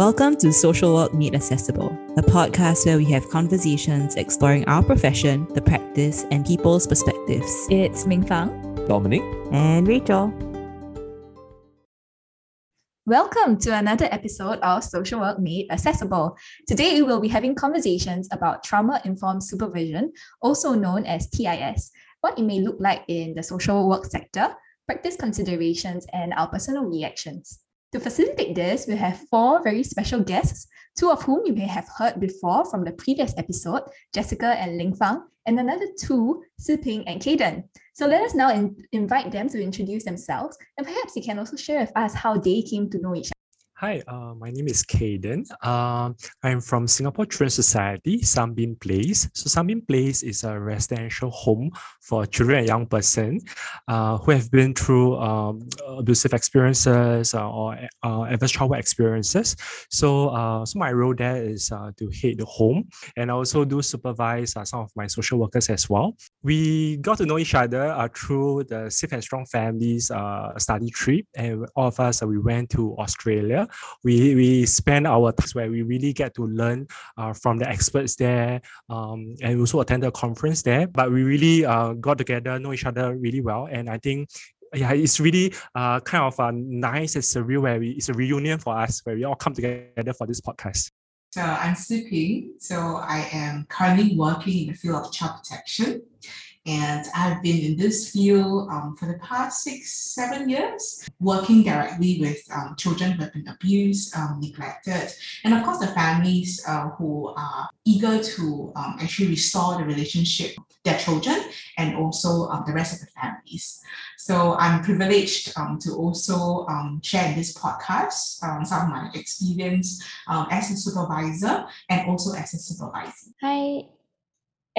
Welcome to Social Work Made Accessible, a podcast where we have conversations exploring our profession, the practice, and people's perspectives. It's Ming Fang, Dominic, and Rachel. Welcome to another episode of Social Work Made Accessible. Today, we'll be having conversations about trauma informed supervision, also known as TIS, what it may look like in the social work sector, practice considerations, and our personal reactions. To facilitate this, we have four very special guests, two of whom you may have heard before from the previous episode, Jessica and Ling Fang, and another two, Siping and Kaden. So let us now in- invite them to introduce themselves, and perhaps they can also share with us how they came to know each other. Hi, uh, my name is Kaden. Um, I'm from Singapore Children's Society, Sunbeam Place. So Sunbeam Place is a residential home for children and young person uh, who have been through um, abusive experiences uh, or uh, adverse childhood experiences. So, uh, so my role there is uh, to head the home and I also do supervise uh, some of my social workers as well. We got to know each other through the Safe and Strong Families study trip, and all of us we went to Australia we we spend our time where we really get to learn uh, from the experts there um, and also attend a conference there but we really uh, got together know each other really well and i think yeah, it's really uh, kind of uh, nice and surreal where we, it's a reunion for us where we all come together for this podcast. So I'm Siping. So I am currently working in the field of child protection. And I've been in this field um, for the past six, seven years, working directly with um, children who have been abused, um, neglected, and of course the families uh, who are eager to um, actually restore the relationship with their children and also um, the rest of the families. So I'm privileged um, to also share this podcast some of my experience as a supervisor and also as a supervisor. Hi,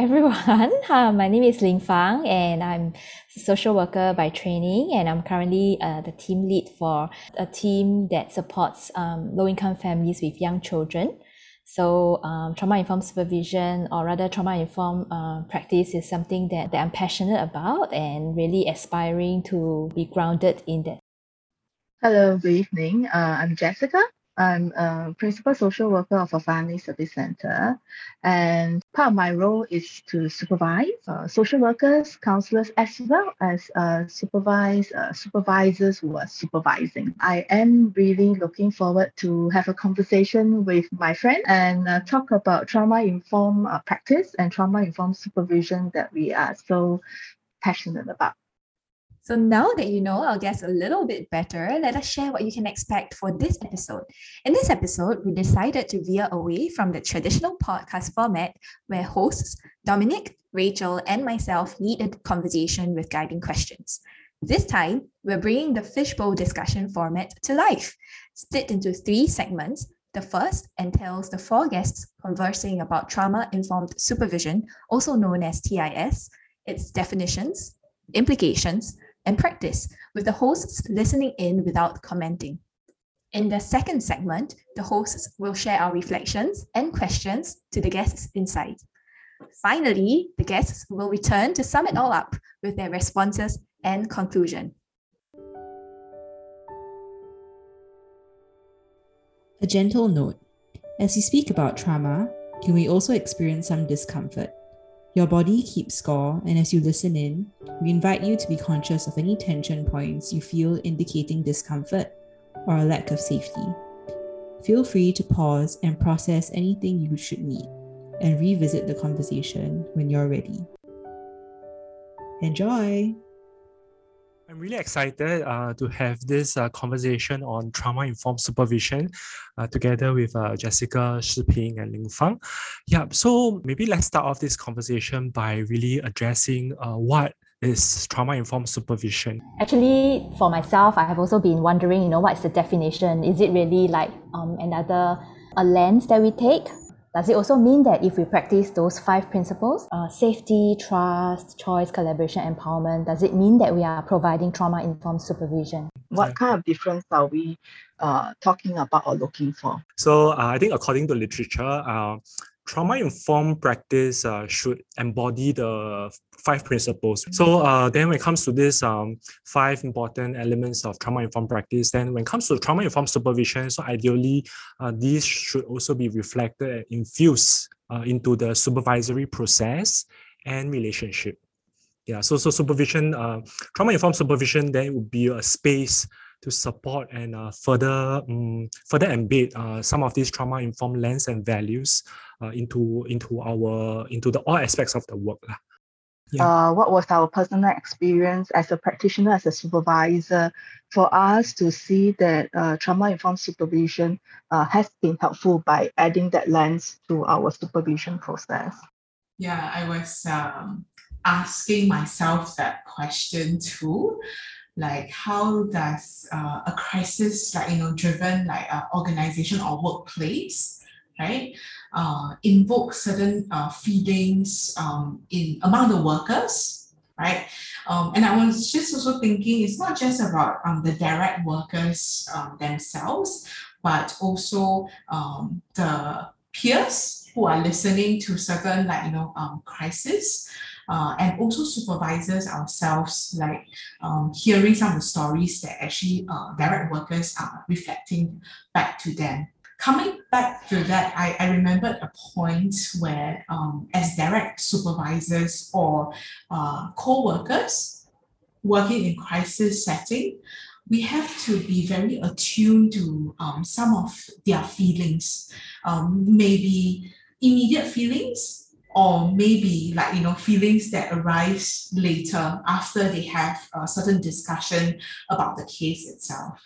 everyone. Uh, my name is Ling Fang, and I'm a social worker by training, and I'm currently uh, the team lead for a team that supports um, low-income families with young children. So, um, trauma-informed supervision, or rather, trauma-informed uh, practice, is something that, that I'm passionate about and really aspiring to be grounded in that. Hello, good evening. Uh, I'm Jessica. I'm a principal social worker of a family service center, and part of my role is to supervise uh, social workers, counselors, as well as uh, supervise uh, supervisors who are supervising. I am really looking forward to have a conversation with my friend and uh, talk about trauma-informed uh, practice and trauma-informed supervision that we are so passionate about. So now that you know our guests a little bit better, let us share what you can expect for this episode. In this episode, we decided to veer away from the traditional podcast format where hosts Dominic, Rachel, and myself lead a conversation with guiding questions. This time, we're bringing the fishbowl discussion format to life, split into three segments. The first entails the four guests conversing about trauma informed supervision, also known as TIS, its definitions, implications, and practice, with the hosts listening in without commenting. In the second segment, the hosts will share our reflections and questions to the guests' inside. Finally, the guests will return to sum it all up with their responses and conclusion. A gentle note as we speak about trauma, can we also experience some discomfort? Your body keeps score, and as you listen in, we invite you to be conscious of any tension points you feel indicating discomfort or a lack of safety. Feel free to pause and process anything you should need and revisit the conversation when you're ready. Enjoy! I'm really excited uh, to have this uh, conversation on trauma informed supervision uh, together with uh, Jessica Siping and Ling Fang. Yeah, so maybe let's start off this conversation by really addressing uh, what is trauma informed supervision. Actually, for myself, I have also been wondering, you know, what's the definition? Is it really like um, another a lens that we take does it also mean that if we practice those five principles, uh, safety, trust, choice, collaboration, empowerment, does it mean that we are providing trauma informed supervision? What kind of difference are we uh, talking about or looking for? So, uh, I think according to literature, uh, trauma informed practice uh, should embody the five principles. So uh, then when it comes to this um, five important elements of trauma informed practice, then when it comes to trauma informed supervision, so ideally uh, these should also be reflected and infused uh, into the supervisory process and relationship. Yeah, so so supervision, uh, trauma informed supervision, then would be a space to support and uh, further um, further embed uh, some of these trauma informed lens and values into into our into the all aspects of the work. Yeah. Uh, what was our personal experience as a practitioner, as a supervisor, for us to see that uh, trauma informed supervision uh, has been helpful by adding that lens to our supervision process? Yeah, I was um, asking myself that question too like how does uh, a crisis like you know driven like uh, organization or workplace right uh, invoke certain uh, feelings um, in among the workers right um, and i was just also thinking it's not just about um, the direct workers um, themselves but also um, the peers who are listening to certain like you know um, crisis uh, and also supervisors ourselves, like um, hearing some of the stories that actually uh, direct workers are reflecting back to them. Coming back to that, I, I remembered a point where, um, as direct supervisors or uh, co-workers working in crisis setting, we have to be very attuned to um, some of their feelings, um, maybe immediate feelings, or maybe like you know feelings that arise later after they have a certain discussion about the case itself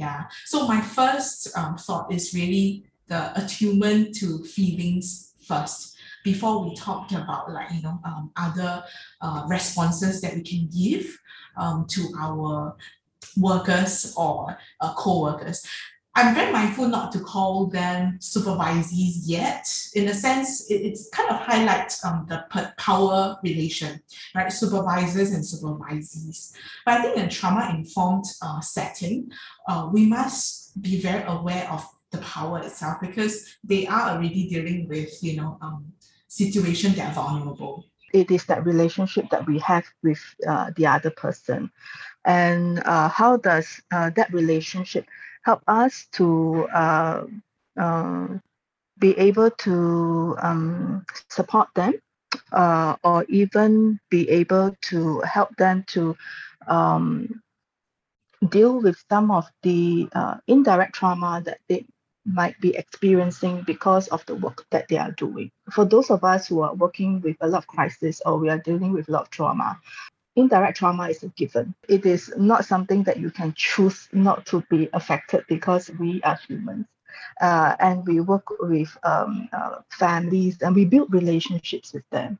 yeah. So my first um, thought is really the attunement to feelings first before we talked about like you know um, other uh, responses that we can give um, to our workers or uh, co-workers I'm very mindful not to call them supervisees yet. In a sense, it, it's kind of highlights um, the power relation, right? Supervisors and supervisees. But I think in trauma-informed uh, setting, uh, we must be very aware of the power itself because they are already dealing with, you know, um, situations that are vulnerable. It is that relationship that we have with uh, the other person. And uh, how does uh, that relationship help us to uh, uh, be able to um, support them uh, or even be able to help them to um, deal with some of the uh, indirect trauma that they might be experiencing because of the work that they are doing. For those of us who are working with a lot of crisis or we are dealing with a lot of trauma, indirect trauma is a given. It is not something that you can choose not to be affected because we are humans. Uh, and we work with um, uh, families and we build relationships with them.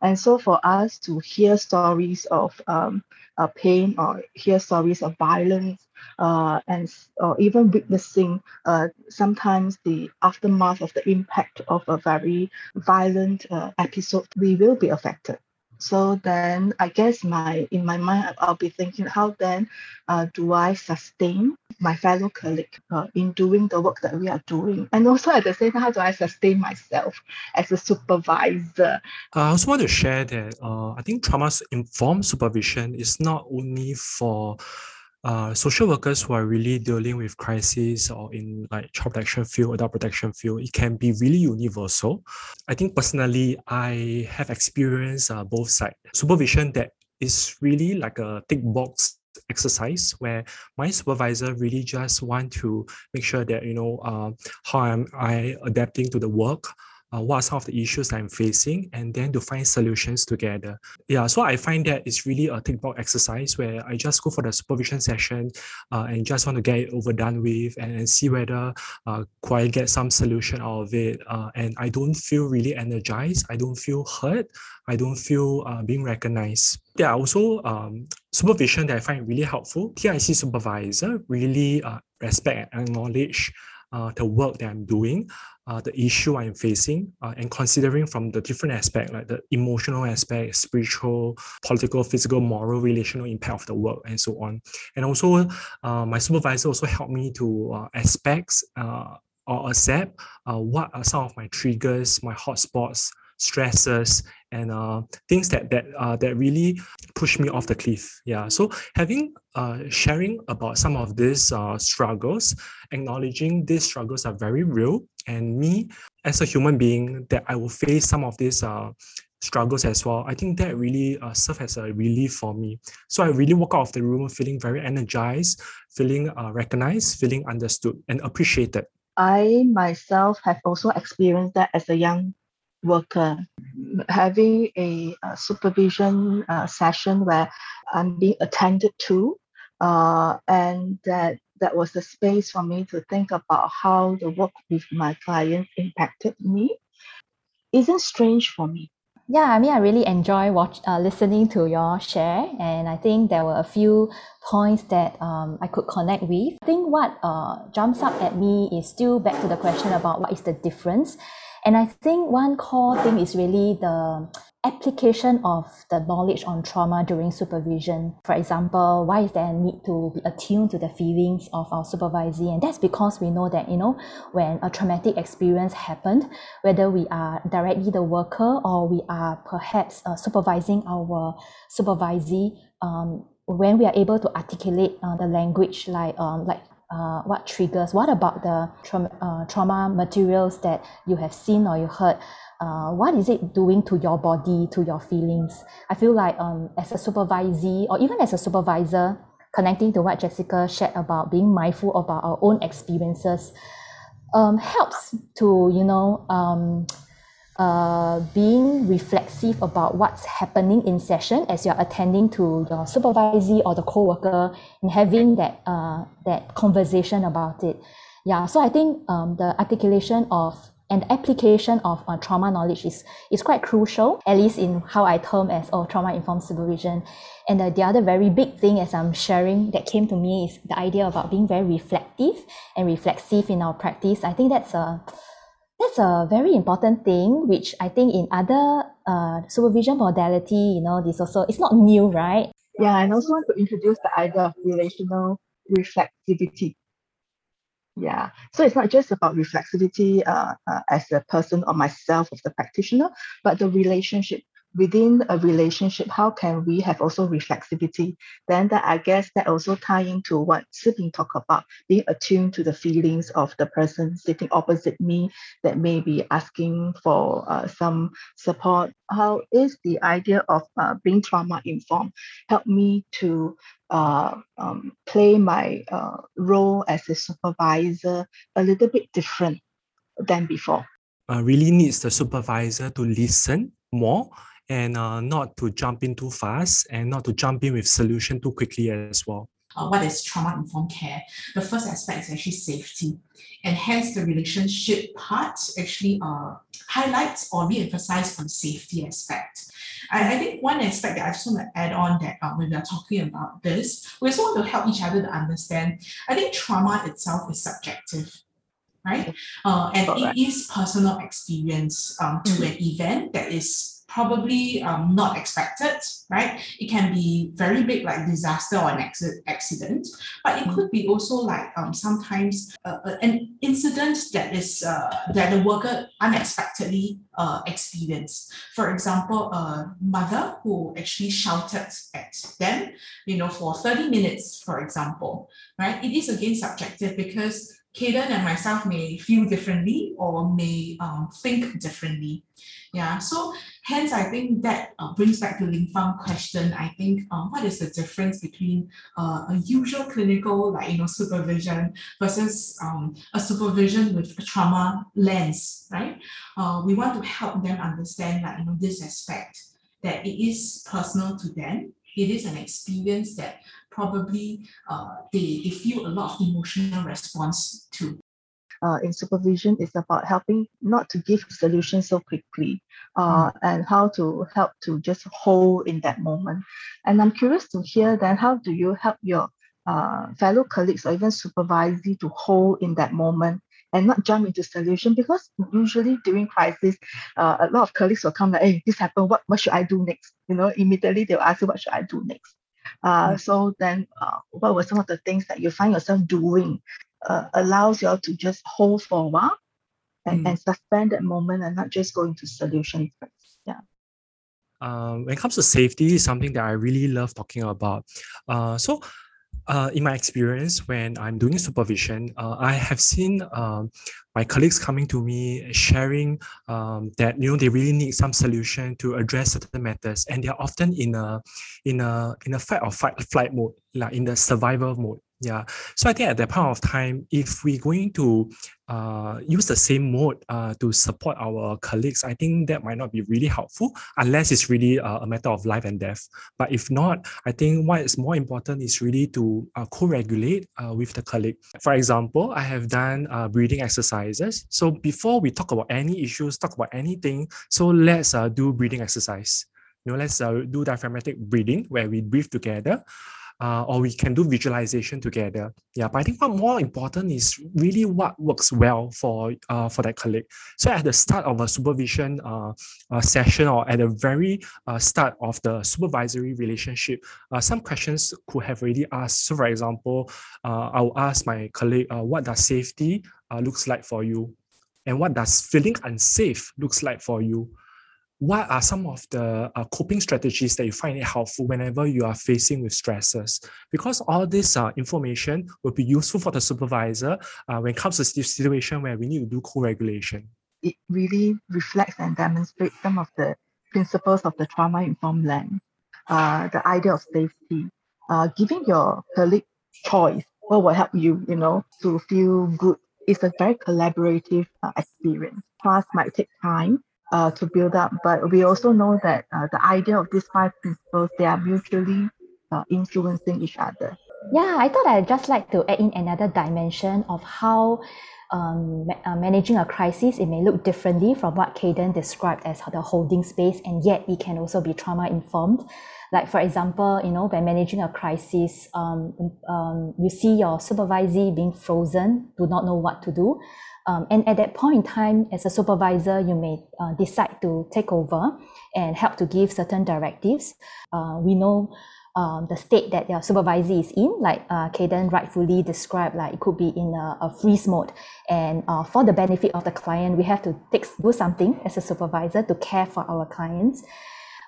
And so for us to hear stories of um, uh, pain or hear stories of violence uh, and or even witnessing uh, sometimes the aftermath of the impact of a very violent uh, episode, we will be affected. So then I guess my in my mind I'll be thinking how then uh, do I sustain my fellow colleague uh, in doing the work that we are doing, and also at the same time how do I sustain myself as a supervisor? I also want to share that uh, I think trauma informed supervision is not only for uh, social workers who are really dealing with crisis or in like child protection field, adult protection field, it can be really universal. I think personally, I have experienced uh, both sides. Supervision that is really like a tick box exercise where my supervisor really just want to make sure that you know uh, how am I adapting to the work uh, what are some of the issues I'm facing, and then to find solutions together. Yeah, so I find that it's really a tick box exercise where I just go for the supervision session uh, and just want to get it over done with and, and see whether uh, I get some solution out of it. Uh, and I don't feel really energized. I don't feel hurt. I don't feel uh, being recognized. There are also um, supervision that I find really helpful. TIC supervisor really uh, respect and acknowledge uh, the work that I'm doing, uh, the issue I'm facing, uh, and considering from the different aspect, like the emotional aspect, spiritual, political, physical, moral, relational impact of the work, and so on. And also, uh, my supervisor also helped me to uh, aspects uh, or accept uh, what are some of my triggers, my hotspots, stresses, and uh, things that that uh, that really push me off the cliff. Yeah. So having uh, sharing about some of these uh, struggles, acknowledging these struggles are very real, and me as a human being that I will face some of these uh, struggles as well. I think that really uh, served as a relief for me. So I really walk out of the room feeling very energized, feeling uh, recognized, feeling understood, and appreciated. I myself have also experienced that as a young worker, having a, a supervision uh, session where I'm being attended to, uh, and that that was the space for me to think about how the work with my clients impacted me. Isn't strange for me. Yeah, I mean, I really enjoy watch uh, listening to your share, and I think there were a few points that um, I could connect with. I think what uh, jumps up at me is still back to the question about what is the difference and I think one core thing is really the application of the knowledge on trauma during supervision. For example, why is there a need to be attuned to the feelings of our supervisee? And that's because we know that, you know, when a traumatic experience happened, whether we are directly the worker or we are perhaps uh, supervising our supervisee, um, when we are able to articulate uh, the language like um, like uh, what triggers what about the trauma, uh, trauma materials that you have seen or you heard? Uh, what is it doing to your body to your feelings? I feel like um, as a supervisee or even as a supervisor connecting to what jessica shared about being mindful about our own experiences um, helps to you know um, uh, being reflexive about what's happening in session as you're attending to your supervisee or the co-worker and having that uh, that conversation about it. Yeah, so I think um, the articulation of and application of uh, trauma knowledge is, is quite crucial, at least in how I term as oh, trauma-informed supervision. And the, the other very big thing as I'm sharing that came to me is the idea about being very reflective and reflexive in our practice. I think that's a that's a very important thing, which I think in other uh, supervision modality, you know, this also, it's not new, right? Yeah, and also want to introduce the idea of relational reflexivity. Yeah, so it's not just about reflexivity uh, uh, as a person or myself of the practitioner, but the relationship within a relationship, how can we have also reflexivity? Then that I guess that also tie into what Siping talked about, being attuned to the feelings of the person sitting opposite me that may be asking for uh, some support. How is the idea of uh, being trauma informed help me to uh, um, play my uh, role as a supervisor a little bit different than before? Uh, really needs the supervisor to listen more and uh, not to jump in too fast and not to jump in with solution too quickly as well. Uh, what is trauma informed care? The first aspect is actually safety, and hence the relationship part actually uh, highlights or re-emphasize on safety aspect. I, I think one aspect that I just want to add on that uh, when we are talking about this, we also want to help each other to understand. I think trauma itself is subjective right? Uh, and it is personal experience um, to mm. an event that is probably um, not expected, right? It can be very big, like disaster or an accident, but it could be also like um, sometimes uh, uh, an incident that is uh, that the worker unexpectedly uh, experienced. For example, a mother who actually shouted at them, you know, for 30 minutes, for example, right? It is again subjective because Kaden and myself may feel differently or may um, think differently. Yeah, so hence I think that uh, brings back the Ling Fang question. I think um, what is the difference between uh, a usual clinical like you know supervision versus um, a supervision with a trauma lens, right? Uh, we want to help them understand like you know this aspect that it is personal to them. It is an experience that probably uh, they, they feel a lot of emotional response to. Uh, in supervision it's about helping not to give solutions so quickly uh, mm. and how to help to just hold in that moment. And I'm curious to hear then how do you help your uh, fellow colleagues or even supervisee to hold in that moment and not jump into solution because usually during crisis, uh, a lot of colleagues will come like, hey, this happened, what, what should I do next? You know, immediately they'll ask you, what should I do next? Uh, so then uh, what were some of the things that you find yourself doing uh, allows you all to just hold for a while and, Mm. and suspend that moment and not just go into solutions first. Yeah. um, when it comes to safety, is something that I really love talking about. Uh, so, uh, in my experience, when I'm doing supervision, uh, I have seen um, my colleagues coming to me sharing um, that you know they really need some solution to address certain matters, and they're often in a in a in a fight or fight flight mode, like in the survival mode. Yeah. So I think at that point of time, if we're going to uh, use the same mode uh, to support our colleagues, I think that might not be really helpful unless it's really uh, a matter of life and death. But if not, I think what is more important is really to uh, co-regulate uh, with the colleague. For example, I have done uh, breathing exercises. So before we talk about any issues, talk about anything, so let's do breathing exercise. You know, let's do diaphragmatic breathing where we breathe together uh, or we can do visualization together. Yeah, but I think what more important is really what works well for uh, for that colleague. So at the start of a supervision uh, uh, session or at the very uh, start of the supervisory relationship, uh, some questions could have already asked. So for example, uh, I will ask my colleague, uh, what does safety uh, looks like for you? And what does feeling unsafe looks like for you? What are some of the uh, coping strategies that you find it helpful whenever you are facing with stresses? Because all this uh, information will be useful for the supervisor uh, when it comes to the situation where we need to do co-regulation. It really reflects and demonstrates some of the principles of the trauma-informed lens, uh, the idea of safety, uh, giving your colleague choice, what will help you, you know, to feel good. It's a very collaborative uh, experience. Trust might take time, uh, to build up. But we also know that uh, the idea of these five principles, they are mutually uh, influencing each other. Yeah, I thought I'd just like to add in another dimension of how um, ma- uh, managing a crisis, it may look differently from what Kaden described as the holding space, and yet it can also be trauma informed. Like, for example, you know, when managing a crisis, um, um, you see your supervisee being frozen, do not know what to do. Um, and at that point in time, as a supervisor, you may uh, decide to take over and help to give certain directives. Uh, we know um, the state that your supervisor is in, like uh, Kaden rightfully described, like it could be in a, a freeze mode. And uh, for the benefit of the client, we have to take, do something as a supervisor to care for our clients.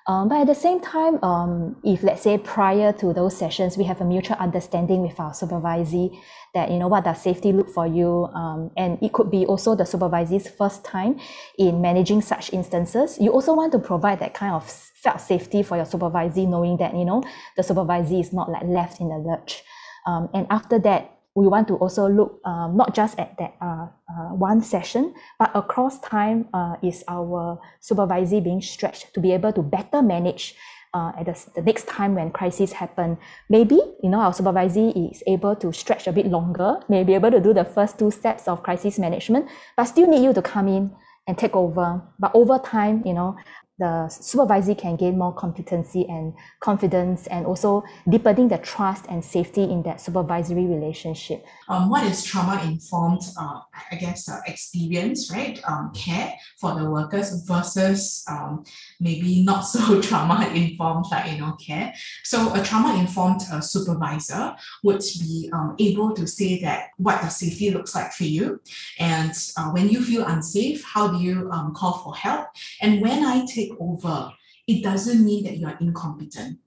Um, but at the same time, um, if let's say prior to those sessions, we have a mutual understanding with our supervisee that, you know, what does safety look for you? Um, and it could be also the supervisee's first time in managing such instances. You also want to provide that kind of felt safety for your supervisee, knowing that, you know, the supervisee is not like left in the lurch. Um, and after that, we want to also look um, not just at that uh, uh, one session, but across time uh, is our supervisee being stretched to be able to better manage uh, at the, the next time when crises happen. Maybe, you know, our supervisee is able to stretch a bit longer, may be able to do the first two steps of crisis management, but still need you to come in and take over. But over time, you know, the supervisee can gain more competency and confidence and also deepening the trust and safety in that supervisory relationship. Um, what is trauma informed, uh, I guess, uh, experience, right? Um, care for the workers versus um, maybe not so trauma informed, like, you know, care. So a trauma informed uh, supervisor would be um, able to say that what the safety looks like for you. And uh, when you feel unsafe, how do you um, call for help? And when I take over, it doesn't mean that you are incompetent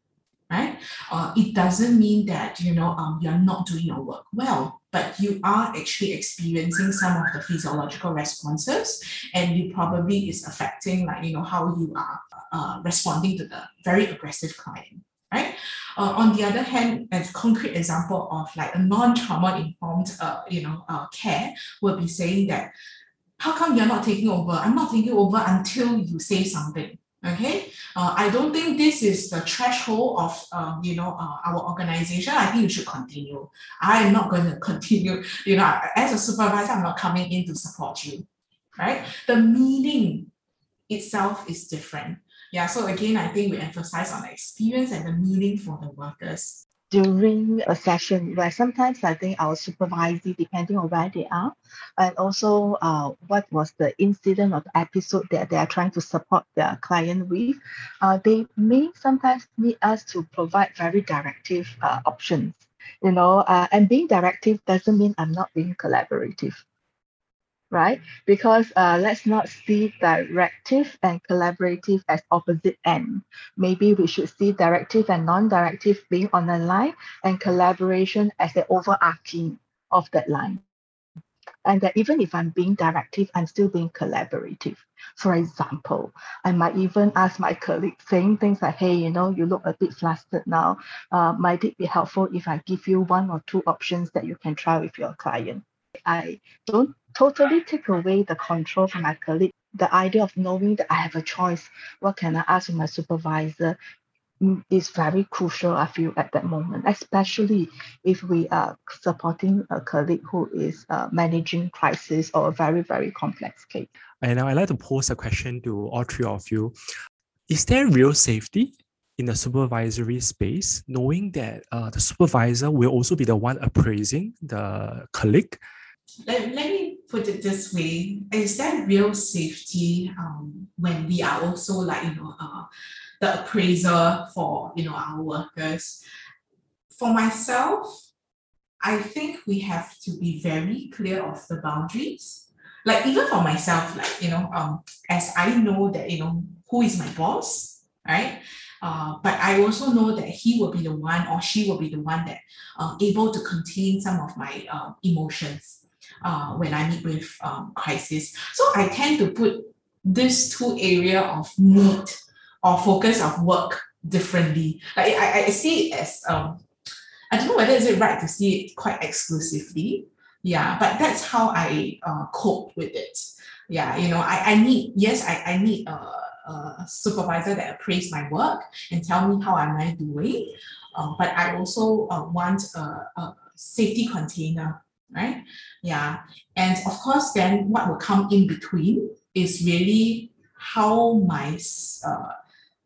right? Uh, it doesn't mean that you know um, you're not doing your work well, but you are actually experiencing some of the physiological responses, and you probably is affecting like you know how you are uh, responding to the very aggressive client. Right. Uh, on the other hand, a concrete example of like a non-trauma informed, uh, you know, uh, care will be saying that, how come you're not taking over? I'm not taking over until you say something okay? Uh, i don't think this is the threshold of um, you know uh, our organization. I think you should continue. I am not going to continue you know as a supervisor i'm not coming in to support you right? The meaning itself is different. Yeah so again i think we emphasize on the experience and the meaning for the workers during a session where sometimes I think our supervisee, depending on where they are, and also uh, what was the incident or the episode that they are trying to support their client with, uh, they may sometimes need us to provide very directive uh, options. you know, uh, and being directive doesn't mean I'm not being collaborative, right? Because uh, let's not see directive and collaborative as opposite ends. Maybe we should see directive and non-directive being on the line and collaboration as the overarching of that line and that even if I'm being directive, I'm still being collaborative. For example, I might even ask my colleague saying things like, hey, you know, you look a bit flustered now. Uh, might it be helpful if I give you one or two options that you can try with your client? I don't totally take away the control from my colleague. The idea of knowing that I have a choice, what can I ask my supervisor? Mm, is very crucial, I feel, at that moment, especially if we are supporting a colleague who is uh, managing crisis or a very, very complex case. And now I'd like to pose a question to all three of you. Is there real safety in the supervisory space, knowing that uh, the supervisor will also be the one appraising the colleague? Let, let me put it this way. Is there real safety um, when we are also like, you know, uh, the appraiser for you know our workers. For myself, I think we have to be very clear of the boundaries. Like even for myself, like you know, um, as I know that you know who is my boss, right? Uh, but I also know that he will be the one or she will be the one that uh, able to contain some of my uh, emotions uh, when I meet with um, crisis. So I tend to put this two area of need or focus of work differently. Like I, I see it as um, I don't know whether is it right to see it quite exclusively. Yeah, but that's how I uh, cope with it. Yeah, you know, I, I need yes, I, I need a, a supervisor that appraise my work and tell me how am I doing. Um, but I also uh, want a, a safety container, right? Yeah, and of course, then what will come in between is really how my uh,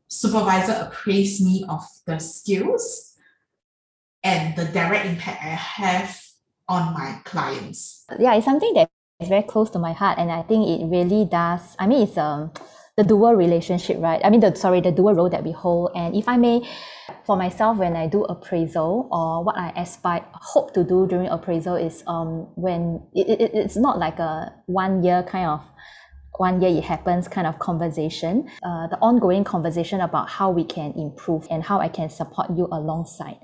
supervisor appraise me of the skills and the direct impact I have on my clients. Yeah, it's something that is very close to my heart, and I think it really does. I mean, it's um the dual relationship, right? I mean, the sorry, the dual role that we hold. And if I may, for myself, when I do appraisal or what I aspire, hope to do during appraisal is um when it, it, it's not like a one year kind of one year it happens kind of conversation, uh, the ongoing conversation about how we can improve and how I can support you alongside.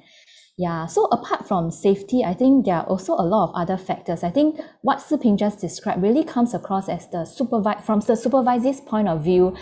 Yeah, so apart from safety, I think there are also a lot of other factors. I think what Siping just described really comes across as the supervi- from the supervisor's point of view,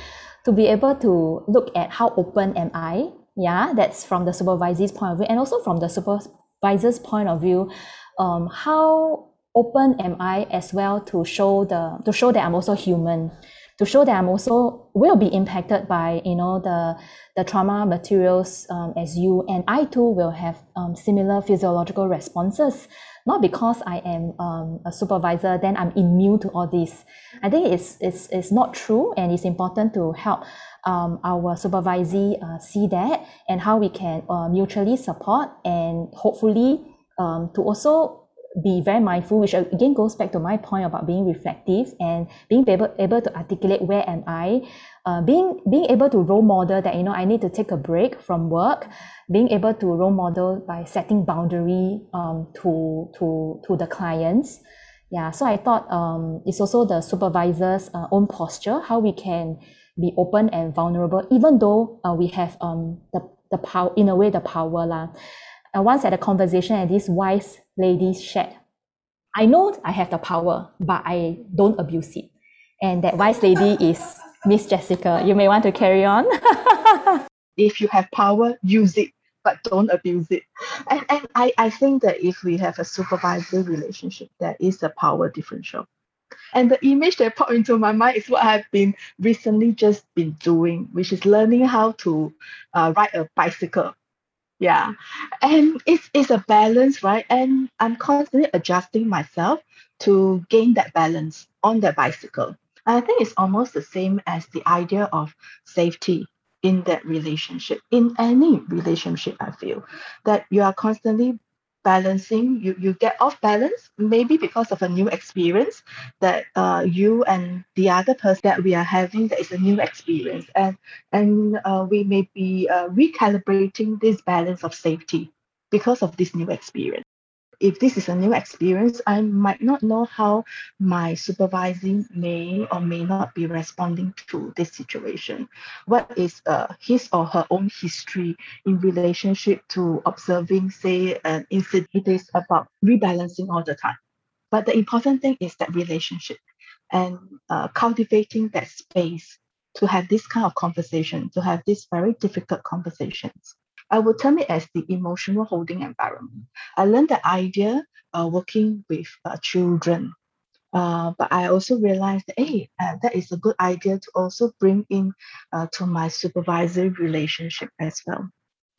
to be able to look at how open am I. Yeah, that's from the supervisor's point of view, and also from the supervisor's point of view, um, how open am I as well to show the to show that I'm also human, to show that I'm also will be impacted by you know the the trauma materials um, as you, and I too will have um, similar physiological responses. Not because I am um, a supervisor, then I'm immune to all this. I think it's it's it's not true, and it's important to help um, our supervisee uh, see that and how we can uh, mutually support and hopefully um, to also be very mindful, which again goes back to my point about being reflective and being able, able to articulate where am I, uh, being being able to role model that you know I need to take a break from work, being able to role model by setting boundary um, to to to the clients. Yeah, so I thought um, it's also the supervisor's uh, own posture, how we can be open and vulnerable, even though uh, we have um, the the power in a way the power lah. Uh, once at a conversation and this wise lady shared, I know I have the power, but I don't abuse it. And that wise lady is Miss Jessica. You may want to carry on. if you have power, use it, but don't abuse it. And, and I, I think that if we have a supervisory relationship, there is a power differential. And the image that popped into my mind is what I've been recently just been doing, which is learning how to uh, ride a bicycle yeah. And it's it's a balance right and i'm constantly adjusting myself to gain that balance on that bicycle i think it's almost the same as the idea of safety in that relationship in any relationship i feel that you are constantly balancing you you get off balance maybe because of a new experience that uh, you and the other person that we are having that is a new experience and and uh, we may be uh, recalibrating this balance of safety because of this new experience. If this is a new experience, I might not know how my supervising may or may not be responding to this situation. What is uh, his or her own history in relationship to observing, say, an incident? It is about rebalancing all the time. But the important thing is that relationship and uh, cultivating that space to have this kind of conversation, to have these very difficult conversations. I would term it as the emotional holding environment. I learned the idea uh, working with uh, children, uh, but I also realized, hey, uh, that is a good idea to also bring in uh, to my supervisory relationship as well.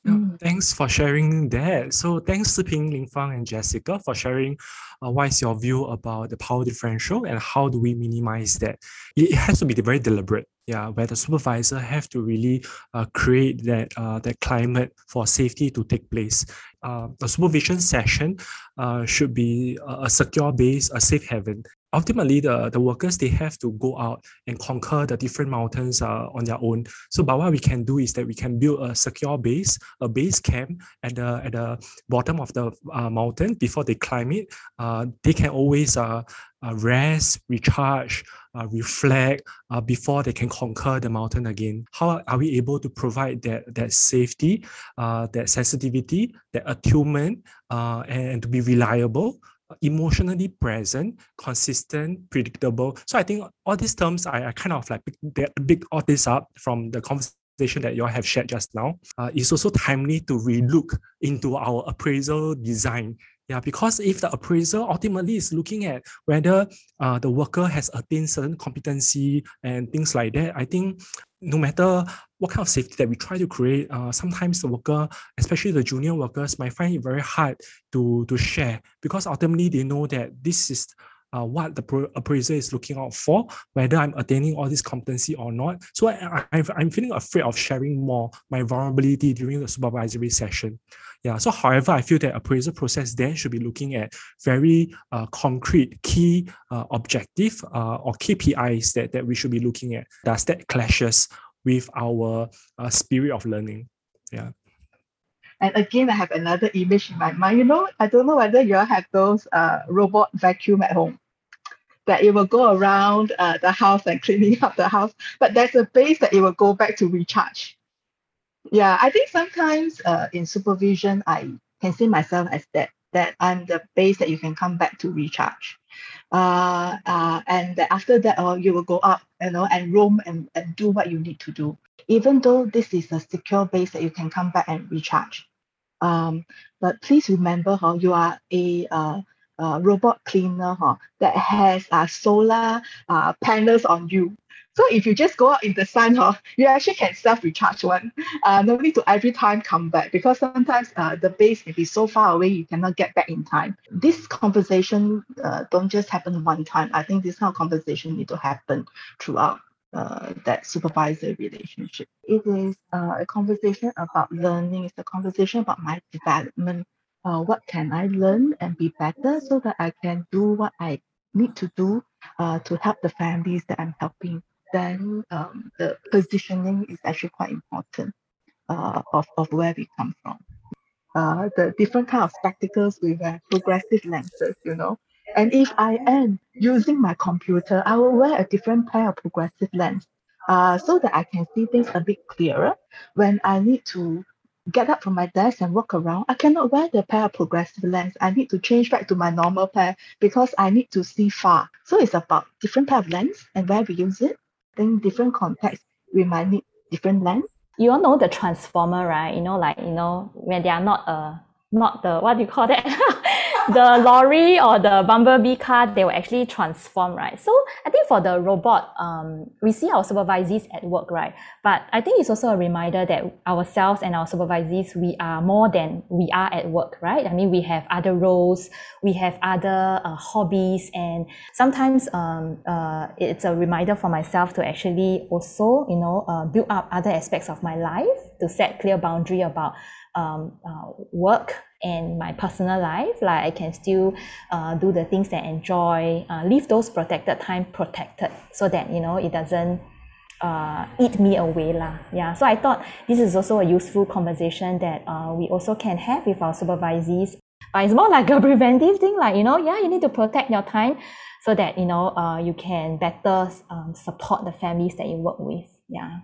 Mm. Thanks for sharing that. So thanks to Ping, Ling Fang, and Jessica for sharing uh, what is your view about the power differential and how do we minimize that. It, it has to be very deliberate. Yeah, where the supervisor have to really uh, create that uh, that climate for safety to take place. Uh, the supervision session uh, should be a, a secure base, a safe haven ultimately the, the workers they have to go out and conquer the different mountains uh, on their own. So but what we can do is that we can build a secure base a base camp at the at the bottom of the uh, mountain before they climb it. Uh, they can always uh, uh rest recharge uh, reflect uh, before they can conquer the mountain again. How are we able to provide that that safety uh, that sensitivity that attunement uh, and, and to be reliable emotionally present, consistent, predictable. So I think all these terms, I, I kind of like big, big all this up from the conversation that you all have shared just now. Uh, it's also timely to relook into our appraisal design yeah, because if the appraiser ultimately is looking at whether uh, the worker has attained certain competency and things like that, I think no matter what kind of safety that we try to create, uh, sometimes the worker, especially the junior workers, might find it very hard to, to share because ultimately they know that this is uh, what the appraiser is looking out for, whether I'm attaining all this competency or not. So I, I, I'm feeling afraid of sharing more my vulnerability during the supervisory session. Yeah. So, however, I feel that appraisal process then should be looking at very uh, concrete key uh, objective uh, or KPIs that, that we should be looking at. Does that clashes with our uh, spirit of learning? Yeah. And again, I have another image in my mind. You know, I don't know whether you all have those uh, robot vacuum at home that it will go around uh, the house and cleaning up the house, but there's a base that it will go back to recharge. Yeah, I think sometimes uh, in supervision, I can see myself as that, that I'm the base that you can come back to recharge. Uh, uh, and after that, oh, you will go up, you know, and roam and, and do what you need to do even though this is a secure base that you can come back and recharge. Um, but please remember how you are a uh, uh, robot cleaner huh, that has uh, solar uh, panels on you. So if you just go out in the sun, huh, you actually can self-recharge one. Uh, no need to every time come back because sometimes uh, the base may be so far away you cannot get back in time. This conversation uh, don't just happen one time. I think this kind of conversation need to happen throughout uh, that supervisor relationship. It is uh, a conversation about learning. It's a conversation about my development. Uh, what can I learn and be better so that I can do what I need to do uh, to help the families that I'm helping. Then um, the positioning is actually quite important uh, of, of where we come from. Uh, the different kind of spectacles with uh, progressive lenses, you know, and if I am using my computer, I will wear a different pair of progressive lens uh, so that I can see things a bit clearer. When I need to get up from my desk and walk around, I cannot wear the pair of progressive lens. I need to change back to my normal pair because I need to see far. So it's about different pair of lens and where we use it. Different contexts, we might need different lens. You all know the transformer, right? You know, like you know, when they are not uh not the what do you call that? the lorry or the bumblebee car, they will actually transform, right? So I think for the robot, um, we see our supervisees at work, right? But I think it's also a reminder that ourselves and our supervisees, we are more than we are at work, right? I mean, we have other roles, we have other uh, hobbies, and sometimes um, uh, it's a reminder for myself to actually also, you know, uh, build up other aspects of my life to set clear boundary about um, uh, work and my personal life. Like I can still uh, do the things that I enjoy, uh, leave those protected time protected so that, you know, it doesn't uh, eat me away lah. Yeah, so I thought this is also a useful conversation that uh, we also can have with our supervisees. But it's more like a preventive thing, like you know, yeah, you need to protect your time so that you know uh, you can better um, support the families that you work with. Yeah.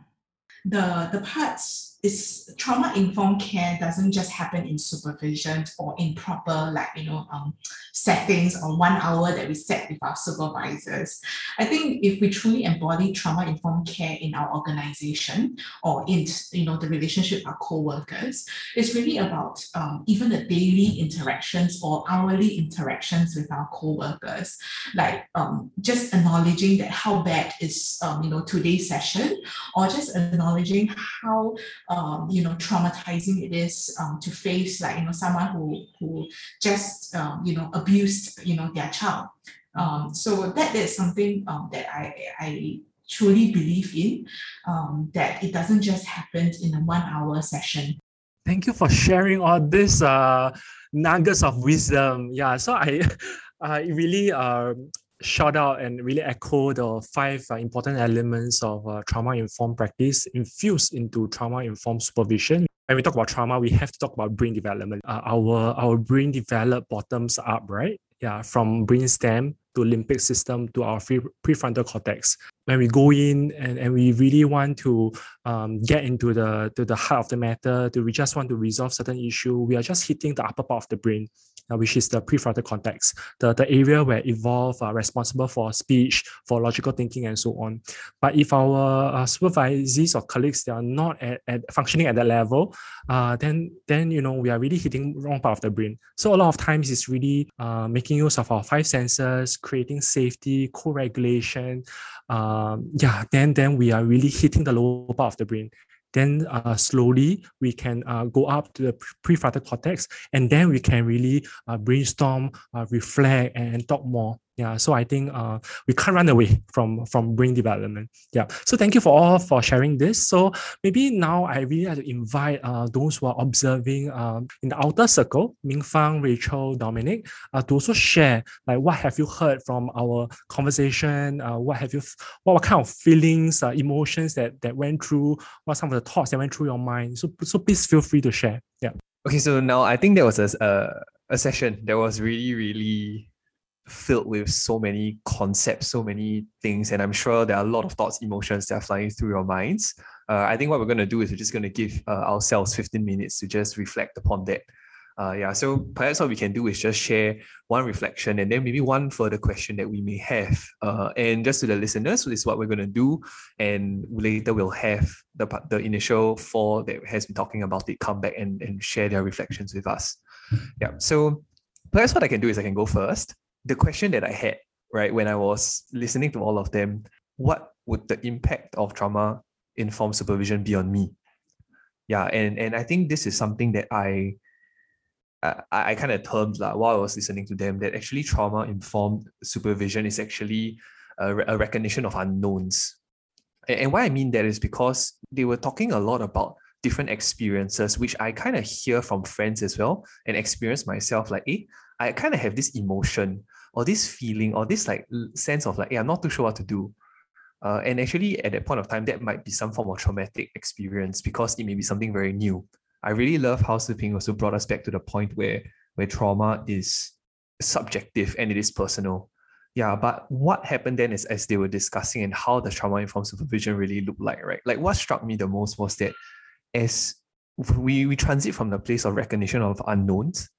The the parts is trauma informed care doesn't just happen in supervision or in proper like you know um, settings or one hour that we set with our supervisors. I think if we truly embody trauma informed care in our organization or in you know the relationship with our co-workers it's really about um, even the daily interactions or hourly interactions with our co-workers. Like um, just acknowledging that how bad is um, you know today's session or just acknowledging how um, you know traumatizing it is um, to face like you know someone who who just um, you know abused you know their child. Um, so that is something um, that I I truly believe in um, that it doesn't just happen in a one hour session. Thank you for sharing all this uh, nuggets of wisdom. Yeah so I I really uh, shout out and really echo the five uh, important elements of uh, trauma informed practice infused into trauma informed supervision. When we talk about trauma, we have to talk about brain development. Uh, our our brain develop bottoms up, right? Yeah, from brainstem to limbic system to our free, prefrontal cortex. When we go in and, and we really want to um, get into the to the heart of the matter, to we just want to resolve certain issue, we are just hitting the upper part of the brain which is the prefrontal cortex, the, the area where evolve are responsible for speech, for logical thinking, and so on. But if our uh, or colleagues they are not at, at functioning at that level, uh, then then you know we are really hitting wrong part of the brain. So a lot of times it's really uh, making use of our five senses, creating safety, co-regulation. Um, yeah, then then we are really hitting the lower part of the brain then uh, slowly we can uh, go up to the prefrontal cortex and then we can really uh, brainstorm uh, reflect and talk more yeah so i think uh, we can't run away from from brain development. Yeah so thank you for all for sharing this. So maybe now i really like to invite uh, those who are observing um, in the outer circle ming fang rachel dominic uh, to also share like what have you heard from our conversation? Uh, what have you what, what kind of feelings uh, emotions that that went through? What some of the thoughts that went through your mind? So so please feel free to share. Yeah. Okay so now i think there was a, a, a session that was really really filled with so many concepts, so many things, and I'm sure there are a lot of thoughts, emotions that are flying through your minds. Uh, I think what we're going to do is we're just going to give uh, ourselves 15 minutes to just reflect upon that. Uh, yeah, so perhaps what we can do is just share one reflection and then maybe one further question that we may have. Uh, and just to the listeners, this is what we're going to do. And later we'll have the, the initial four that has been talking about it come back and, and share their reflections with us. Yeah, so perhaps what I can do is I can go first the question that I had, right, when I was listening to all of them, what would the impact of trauma informed supervision be on me? Yeah, and and I think this is something that I I, I kind of termed like, while I was listening to them that actually trauma informed supervision is actually a, a recognition of unknowns. And, and why I mean that is because they were talking a lot about different experiences, which I kind of hear from friends as well and experience myself like, eh, I kind of have this emotion or this feeling or this like sense of like, yeah, I'm not too sure what to do. Uh, and actually, at that point of time, that might be some form of traumatic experience because it may be something very new. I really love how Siping also brought us back to the point where where trauma is subjective and it is personal. Yeah, but what happened then is as they were discussing and how the trauma informed supervision really looked like, right? Like what struck me the most was that as we, we transit from the place of recognition of unknowns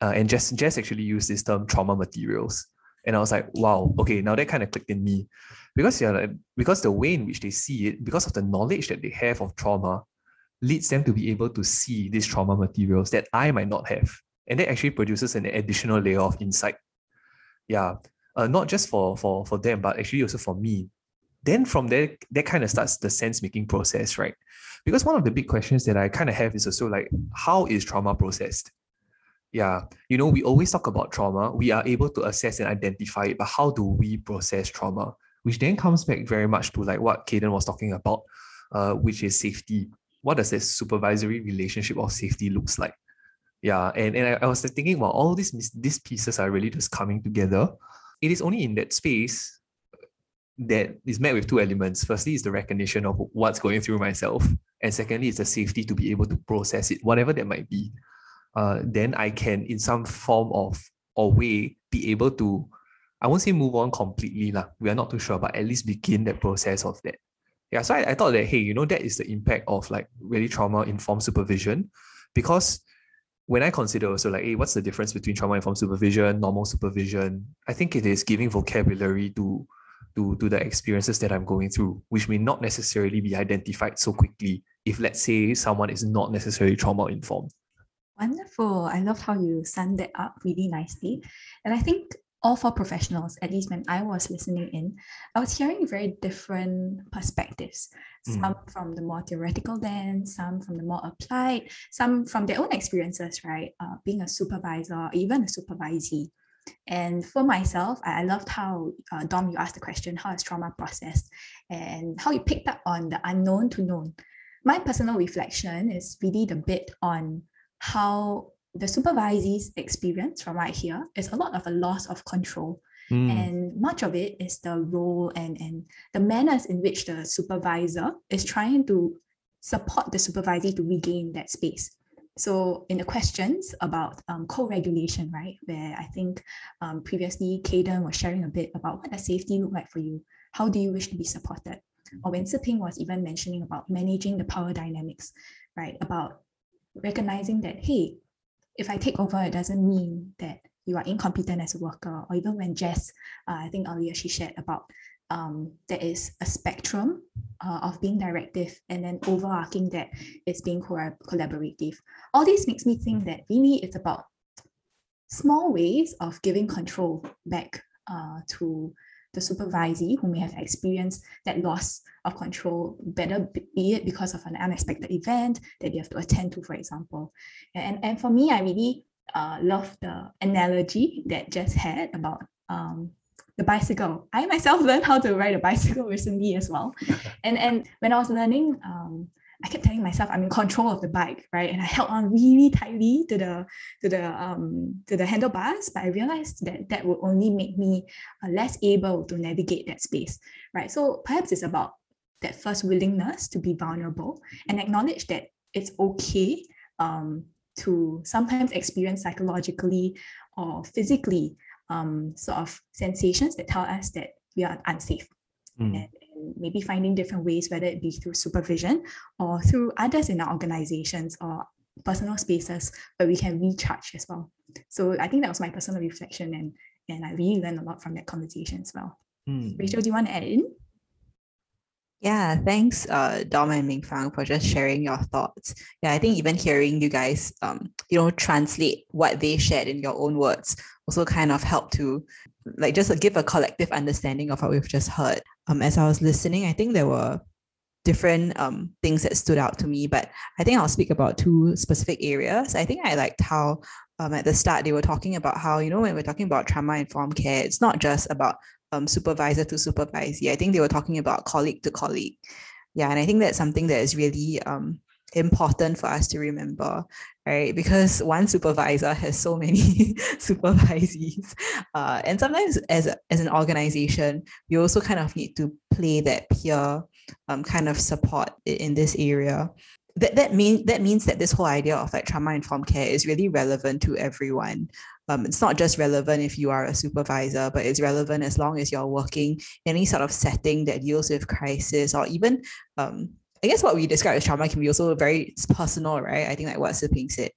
uh, and Jess, Jess actually used this term trauma materials. And I was like, wow, okay, now that kind of clicked in me. Because yeah, because the way in which they see it, because of the knowledge that they have of trauma, leads them to be able to see these trauma materials that I might not have. And that actually produces an additional layer of insight. Yeah. Uh, not just for for for them, but actually also for me. Then from there, that kind of starts the sense making process, right? Because one of the big questions that I kind of have is also like, how is trauma processed? Yeah, you know, we always talk about trauma. We are able to assess and identify it, but how do we process trauma? Which then comes back very much to like what Kaden was talking about, uh, which is safety. What does this supervisory relationship of safety looks like? Yeah, and, and I, I was thinking, about all these these pieces are really just coming together. It is only in that space that is met with two elements. Firstly, is the recognition of what's going through myself, and secondly, is the safety to be able to process it, whatever that might be. Uh, then I can, in some form of or way, be able to, I won't say move on completely, lah. We are not too sure, but at least begin that process of that. Yeah, so I, I thought that hey, you know, that is the impact of like really trauma informed supervision, because when I consider also like, hey, what's the difference between trauma informed supervision, normal supervision? I think it is giving vocabulary to to, to the experiences that I'm going through, which may not necessarily be identified so quickly if, let's say, someone is not necessarily trauma informed. Wonderful. I love how you summed that up really nicely. And I think all four professionals, at least when I was listening in, I was hearing very different perspectives. Some mm. from the more theoretical lens, some from the more applied, some from their own experiences, right? Uh, being a supervisor, even a supervisee. And for myself, I, loved how uh, Dom, you asked the question, how is trauma processed, and how you picked up on the unknown to known. My personal reflection is really the bit on how the supervisee's experience from right here is a lot of a loss of control. Mm. And much of it is the role and, and the manners in which the supervisor is trying to support the supervisee to regain that space. So in the questions about um, co-regulation, right, where I think um, previously Kaden was sharing a bit about what does safety look like for you? How do you wish to be supported? Or when Siping was even mentioning about managing the power dynamics, right, about recognizing that, hey, if I take over, it doesn't mean that you are incompetent as a worker. Or even when Jess, uh, I think earlier she shared about um, there is a spectrum uh, of being directive and then overarching that is being co- collaborative. All this makes me think that really it's about small ways of giving control back uh, to the supervisee who may have experienced that loss of control, better be it because of an unexpected event that you have to attend to, for example. And, and for me, I really uh, love the analogy that Jess had about um, the bicycle. I myself learned how to ride a bicycle recently as well. and and when I was learning, um, I kept telling myself I'm in control of the bike, right? And I held on really tightly to the to the um to the handlebars, but I realized that that would only make me uh, less able to navigate that space, right? So perhaps it's about that first willingness to be vulnerable and acknowledge that it's okay um, to sometimes experience psychologically or physically um, sort of sensations that tell us that we are unsafe. Mm. And, maybe finding different ways, whether it be through supervision or through others in our organizations or personal spaces where we can recharge as well. So I think that was my personal reflection and and I really learned a lot from that conversation as well. Mm. Rachel, do you want to add in? Yeah, thanks, uh, Dom and Ming Fang, for just sharing your thoughts. Yeah, I think even hearing you guys, um, you know, translate what they shared in your own words also kind of helped to, like, just give a collective understanding of what we've just heard. Um, as I was listening, I think there were different um things that stood out to me, but I think I'll speak about two specific areas. I think I liked how um, at the start they were talking about how you know when we're talking about trauma informed care it's not just about um, supervisor to supervisee. I think they were talking about colleague to colleague. Yeah, and I think that's something that is really um, important for us to remember, right? Because one supervisor has so many supervisees. Uh, and sometimes as, a, as an organization, we also kind of need to play that peer um, kind of support in this area that that mean that means that this whole idea of like trauma informed care is really relevant to everyone. Um, it's not just relevant if you are a supervisor, but it's relevant as long as you're working in any sort of setting that deals with crisis or even um, I guess what we describe as trauma can be also very personal, right? I think like what Siping said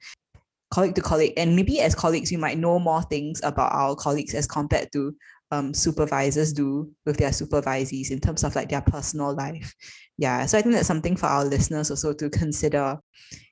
colleague to colleague and maybe as colleagues we might know more things about our colleagues as compared to um, supervisors do with their supervisees in terms of like their personal life yeah so i think that's something for our listeners also to consider.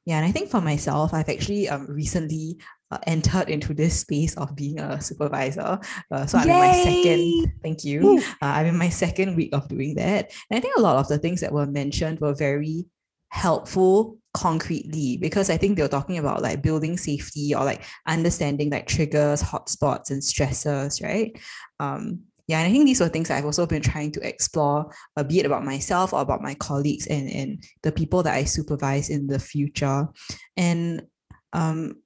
Yeah and i think for myself i've actually um, recently uh, entered into this space of being a supervisor. Uh, so i'm Yay! in my second thank you. Uh, i'm in my second week of doing that. And i think a lot of the things that were mentioned were very helpful concretely because I think they were talking about like building safety or like understanding like triggers, hotspots, and stressors, right? Um, yeah, and I think these were things I've also been trying to explore, uh, be it about myself or about my colleagues and, and the people that I supervise in the future. And um,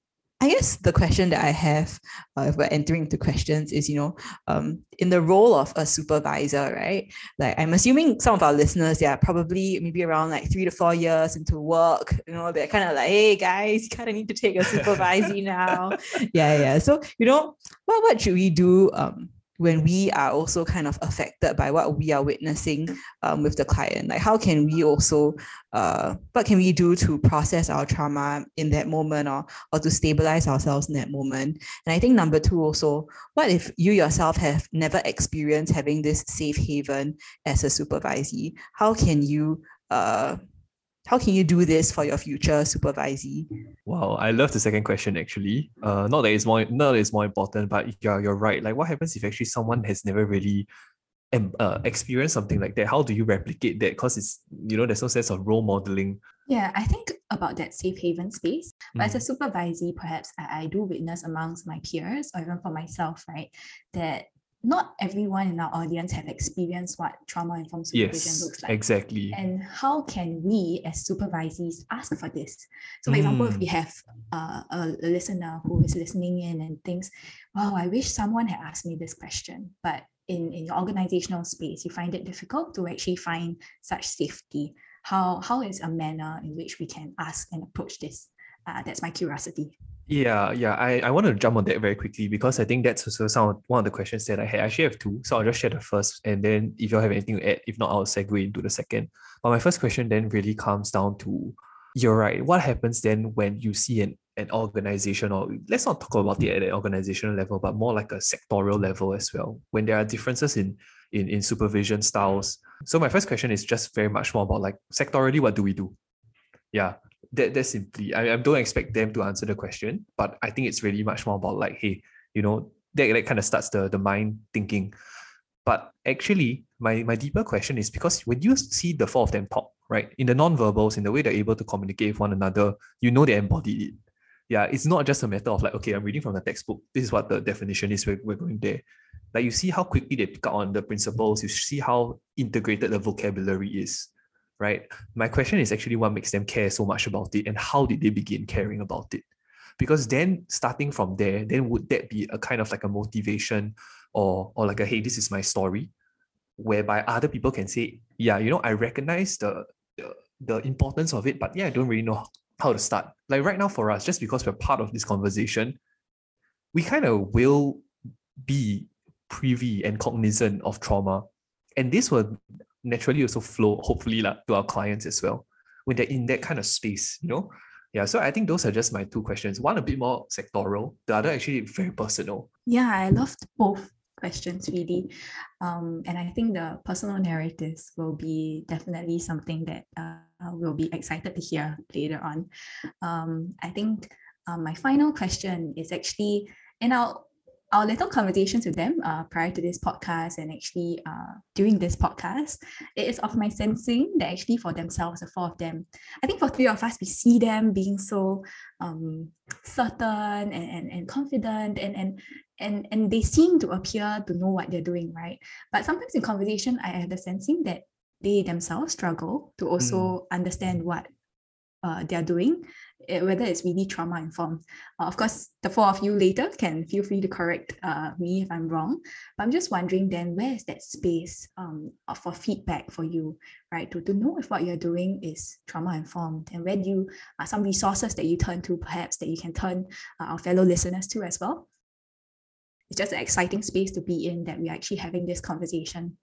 I guess the question that I have, uh, if we're entering into questions, is you know, um, in the role of a supervisor, right? Like I'm assuming some of our listeners, yeah, probably maybe around like three to four years into work. You know, they're kind of like, hey guys, you kind of need to take a supervisee now. Yeah, yeah. So you know, what what should we do? Um, when we are also kind of affected by what we are witnessing um, with the client? Like how can we also uh, what can we do to process our trauma in that moment or, or to stabilize ourselves in that moment? And i think number two also what if you yourself have never experienced having this safe haven as a supervisee? How can you uh, how can you do this for your future supervisee? Wow, I love the second question actually. Uh, not that it's more not that it's more important, but you're you're right. Like, what happens if actually someone has never really um, uh, experienced something like that? How do you replicate that? Because it's you know there's no sense of role modeling. Yeah, I think about that safe haven space. But Mm. as a supervisee, perhaps I, I do witness amongst my peers or even for myself, right, that not everyone in our audience have experienced what trauma informed supervision Yes, looks like. exactly. And how can we as supervisees ask for this? So, for example, if Mm. we have uh, a a listener who is listening in and thinks, wow, I wish someone had asked me this question, but in, in your organizational space, you find it difficult to actually find such safety. How, how is a manner in which we can ask and approach this? Uh, that's my curiosity. Yeah, yeah. I, I want to jump on that very quickly because I think that's also some of, one of the questions that I had. I actually have two. So I'll just share the first and then if you have anything to add, if not, I'll segue into the second. But my first question then really comes down to you're right. What happens then when you see an, an organization, or let's not talk about it at an organizational level, but more like a sectorial level as well, when there are differences in in, in supervision styles. So my first question is just very much more about like sectorally, what do we do? Yeah, that that's simply I, I don't expect them to answer the question, but I think it's really much more about like, hey, you know, that, that kind of starts the the mind thinking. But actually, my my deeper question is because when you see the four of them talk, right, in the non-verbals, in the way they're able to communicate with one another, you know they embodied it. Yeah, it's not just a matter of like, okay, I'm reading from the textbook. This is what the definition is. We're, we're going there. Like you see how quickly they pick up on the principles. You see how integrated the vocabulary is, right? My question is actually what makes them care so much about it and how did they begin caring about it? Because then starting from there, then would that be a kind of like a motivation or or like a hey, this is my story, whereby other people can say, yeah, you know, I recognize the the, the importance of it, but yeah, I don't really know how to start. Like right now for us, just because we're part of this conversation, we kind of will be privy and cognizant of trauma. And this will naturally also flow, hopefully, lah, to our clients as well, when they're in that kind of space, you know? Yeah, so I think those are just my two questions. One a bit more sectoral, the other actually very personal. Yeah, I loved both questions really. Um, and I think the personal narratives will be definitely something that uh, we'll be excited to hear later on. Um, I think um, my final question is actually in our our little conversations with them uh, prior to this podcast and actually uh, during this podcast, it is of my sensing that actually for themselves, the four of them, I think for three of us, we see them being so um, certain and, and, and confident and, and and and they seem to appear to know what they're doing right? But sometimes in conversation i have the sensing that they themselves struggle to also understand what uh, they're doing eh, whether it's really trauma informed. Uh, of course the four of you later can feel free to correct uh, me if i'm wrong but i'm just wondering then where is that space um, for feedback for you right? To, to know if what you're doing is trauma informed and where do you uh, some resources that you turn to perhaps that you can turn uh, our fellow listeners to as well? It's just an exciting space to be in that we're actually having this conversation.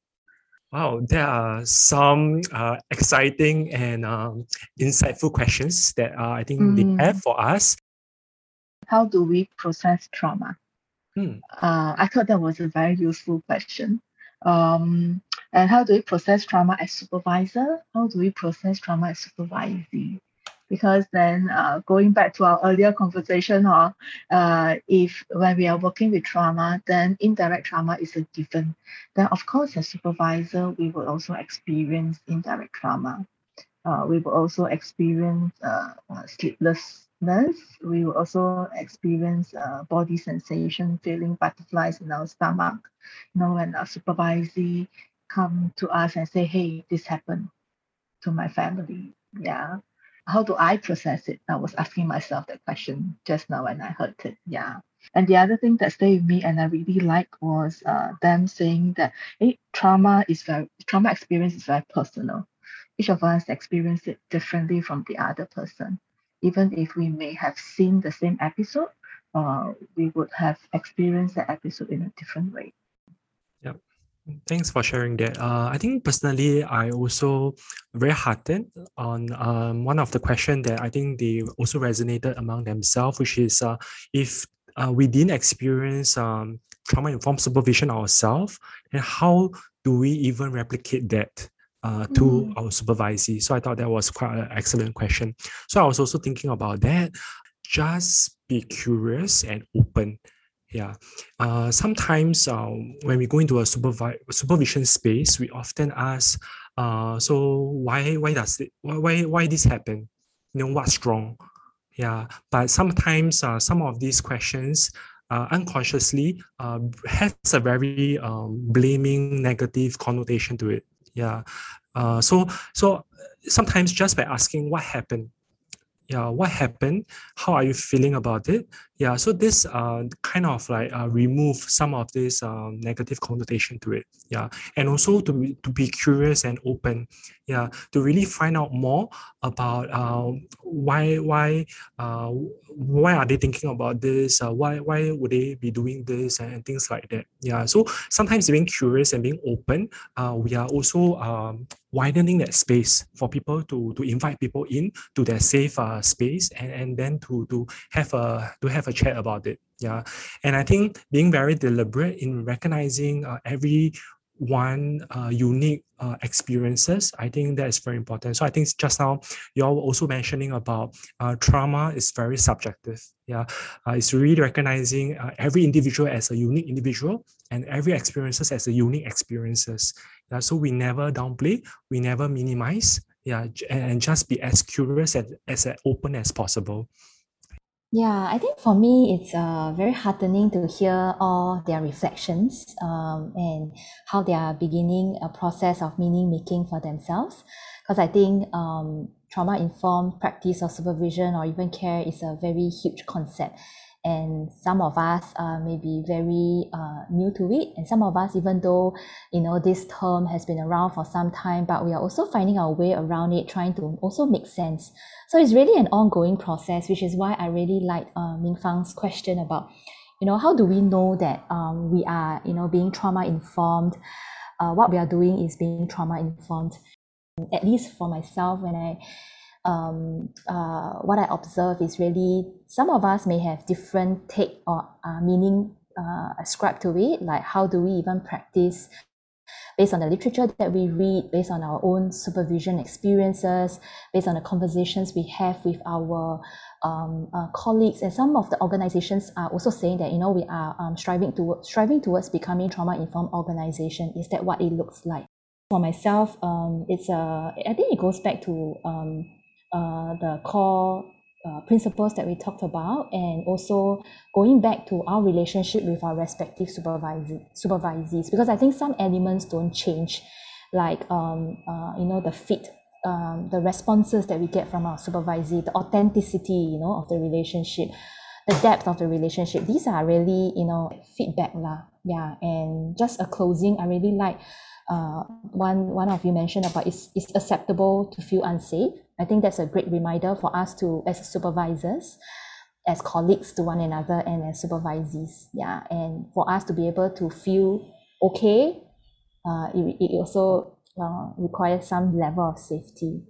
Wow, there are some uh, exciting and um, insightful questions that uh, I think Mm. they have for us. How do we process trauma? Hmm. Uh, I thought that was a very useful question. Um, and how do we process trauma as supervisor? How do we process trauma as supervisee? Because then, uh, going back to our earlier conversation, or uh, if when we are working with trauma, then indirect trauma is a given. Then, of course, as supervisor, we will also experience indirect trauma. Uh, we will also experience uh, uh, sleeplessness. We will also experience uh, body sensation, feeling butterflies in our stomach. You know, when our supervisee come to us and say, "Hey, this happened to my family," yeah, how do I process it? I was asking myself that question just now when I heard it. Yeah. And the other thing that stayed with me and I really like was uh, them saying that hey, trauma is very trauma experience is very personal. Each of us experience it differently from the other person. Even if we may have seen the same episode, uh, we would have experienced the episode in a different way. Thanks for sharing that. Uh, I think personally, I also very heartened on um, one of the questions that I think they also resonated among themselves, which is uh, if uh, we didn't experience um, trauma-informed supervision ourselves, and how do we even replicate that uh, to mm. our supervisee? So I thought that was quite an excellent question. So I was also thinking about that. Just be curious and open yeah. Uh, sometimes uh, when we go into a supervi- supervision space, we often ask, uh, so why why does it why why, this happen? You know what's wrong? Yeah. But sometimes uh, some of these questions uh, unconsciously uh, has a very um, blaming negative connotation to it. Yeah. Uh, so so sometimes just by asking what happened, yeah what happened? How are you feeling about it? Yeah so this uh, kind of like uh, remove some of this um, negative connotation to it. Yeah and also to be, to be curious and open. Yeah to really find out more about uh, why why uh, why are they thinking about this? Uh, why why would they be doing this and, and things like that. Yeah so sometimes being curious and being open uh, we are also um, widening that space for people to to invite people in to their safe uh, space and, and then to to have a to have a chat about it yeah and i think being very deliberate in recognizing uh, every one uh, unique uh, experiences. I think that is very important. So I think just now you're also mentioning about uh, trauma is very subjective. Yeah, uh, it's really recognizing uh, every individual as a unique individual and every experiences as a unique experiences. Yeah, so we never downplay, we never minimize. Yeah, and just be as curious and as open as possible. Yeah, I think for me, it's uh, very heartening to hear all their reflections um, and how they are beginning a process of meaning making for themselves. Because I think um, trauma informed practice or supervision or even care is a very huge concept and some of us uh, may be very uh, new to it and some of us even though you know this term has been around for some time but we are also finding our way around it trying to also make sense. So it's really an ongoing process which is why i really like uh, ming fang's question about you know how do we know that um, we are you know being trauma informed uh, what we are doing is being trauma informed at least for myself when i um, uh, what I observe is really some of us may have different take or uh, meaning uh, ascribed to it. Like how do we even practice based on the literature that we read, based on our own supervision experiences, based on the conversations we have with our um, uh, colleagues, and some of the organizations are also saying that you know we are um, striving towards striving towards becoming trauma informed organization. Is that what it looks like? For myself, um, it's a. I think it goes back to um, uh, the core uh, principles that we talked about and also going back to our relationship with our respective supervisor, supervisees. Because I think some elements don't change like um, uh, you know the fit um, the responses that we get from our supervisee the authenticity you know of the relationship the depth of the relationship. These are really you know feedback lah. Yeah and just a closing I really like uh, one one of you mentioned about it's, it's acceptable to feel unsafe I think that's a great reminder for us to, as supervisors, as colleagues to one another and as supervisees. Yeah. And for us to be able to feel okay, uh, it, it also uh, requires some level of safety.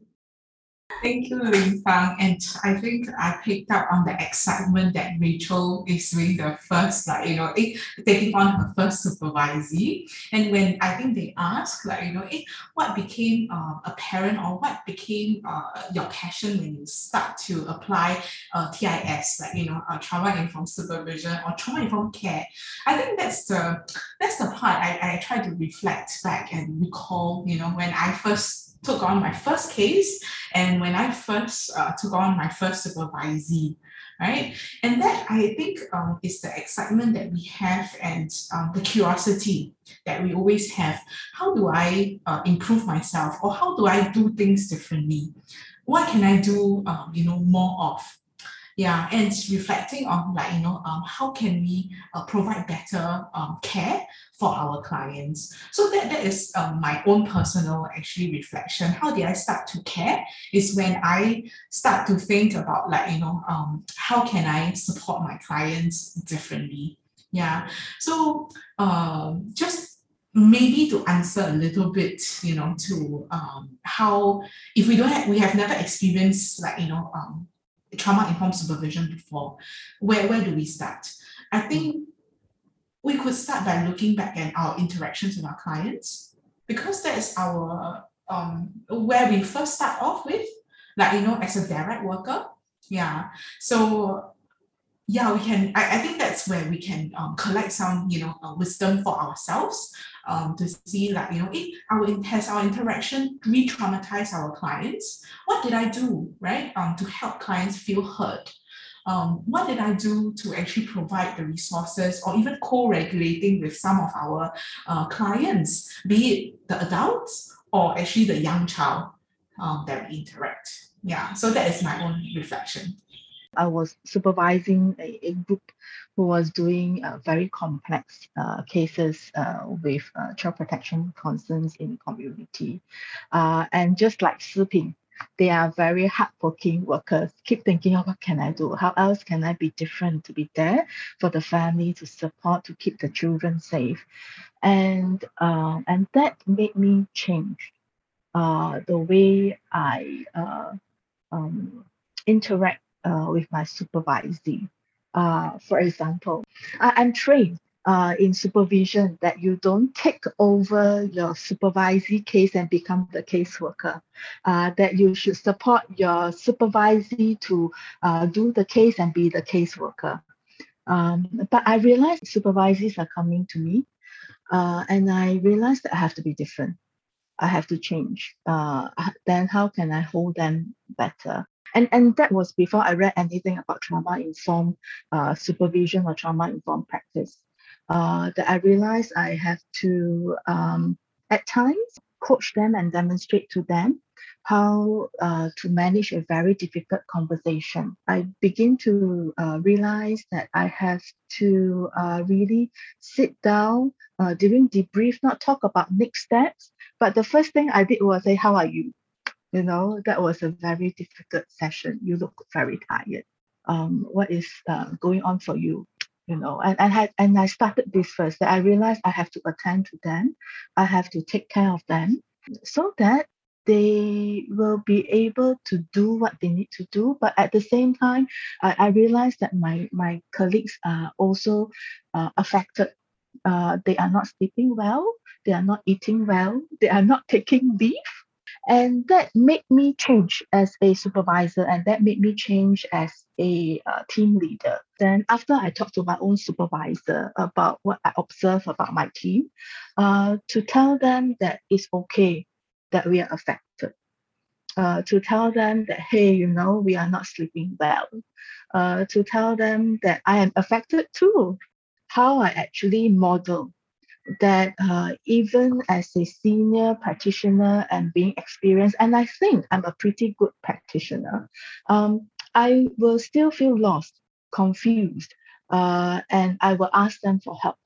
Thank you, Ling Fang. And I think I picked up on the excitement that Rachel is doing the first, like, you know, eh, taking on her first supervisee. And when I think they ask, like, you know, eh, what became uh, apparent or what became uh, your passion when you start to apply uh, TIS, like, you know, uh, trauma informed supervision or trauma informed care. I think that's the that's the part I, I try to reflect back and recall, you know, when I first took on my first case and when I first uh, took on my first supervisee, right? And that I think um, is the excitement that we have and um, the curiosity that we always have. How do I uh, improve myself, or how do I do things differently? What can I do, um, you know, more of? Yeah, and reflecting on like, you know, um, how can we uh, provide better um, care for our clients? So that, that is um, my own personal actually reflection. How did I start to care is when I start to think about like, you know, um, how can I support my clients differently? Yeah, so um, just maybe to answer a little bit, you know, to um, how if we don't have, we have never experienced like, you know, um, trauma informed supervision before, where, where do we start? I think we could start by looking back at our interactions with our clients because that is our um, where we first start off with, like you know, as a direct worker. Yeah. So yeah, we can. I, I think that's where we can um, collect some, you know, uh, wisdom for ourselves um, to see like, you know, it, our has our interaction re-traumatized our clients? What did I do, right, um, to help clients feel heard? Um, what did I do to actually provide the resources or even co-regulating with some of our uh, clients, be it the adults or actually the young child um, that we interact? Yeah, so that is my own reflection. I was supervising a, a group who was doing uh, very complex uh, cases uh, with uh, child protection concerns in community. Uh, and just like Siping, they are very hardworking workers. Keep thinking, oh, what can I do? How else can I be different to be there for the family to support to keep the children safe? And uh, and that made me change uh, the way I uh, um, interact uh, with my supervisee. Uh, for example, I, I'm trained uh, in supervision that you don't take over your supervisee case and become the caseworker. Uh, that you should support your supervisee to uh, do the case and be the caseworker. Um, but I realized supervisees are coming to me, uh, and I realized that I have to be different. I have to change. Uh, then how can I hold them better? And, and that was before I read anything about trauma informed uh, supervision or trauma informed practice. Uh, that I realized I have to, um, at times, coach them and demonstrate to them how uh, to manage a very difficult conversation. I begin to uh, realize that I have to uh, really sit down uh, during debrief, not talk about next steps, but the first thing I did was say, How are you? You know, that was a very difficult session. You look very tired. Um, what is uh, going on for you? You know, and, and, I, and I started this first that I realized I have to attend to them. I have to take care of them so that they will be able to do what they need to do. But at the same time, I, I realized that my, my colleagues are also uh, affected. Uh, they are not sleeping well, they are not eating well, they are not taking leave and that made me change as a supervisor and that made me change as a uh, team leader. Then after i talked to my own supervisor about what i observed about my team uh, to tell them that it's okay that we are affected. Uh, to tell them that hey you know we are not sleeping well. Uh, to tell them that i am affected too. How i actually model that uh, even as a senior practitioner and being experienced, and I think I'm a pretty good practitioner, um, I will still feel lost, confused, uh, and I will ask them for help.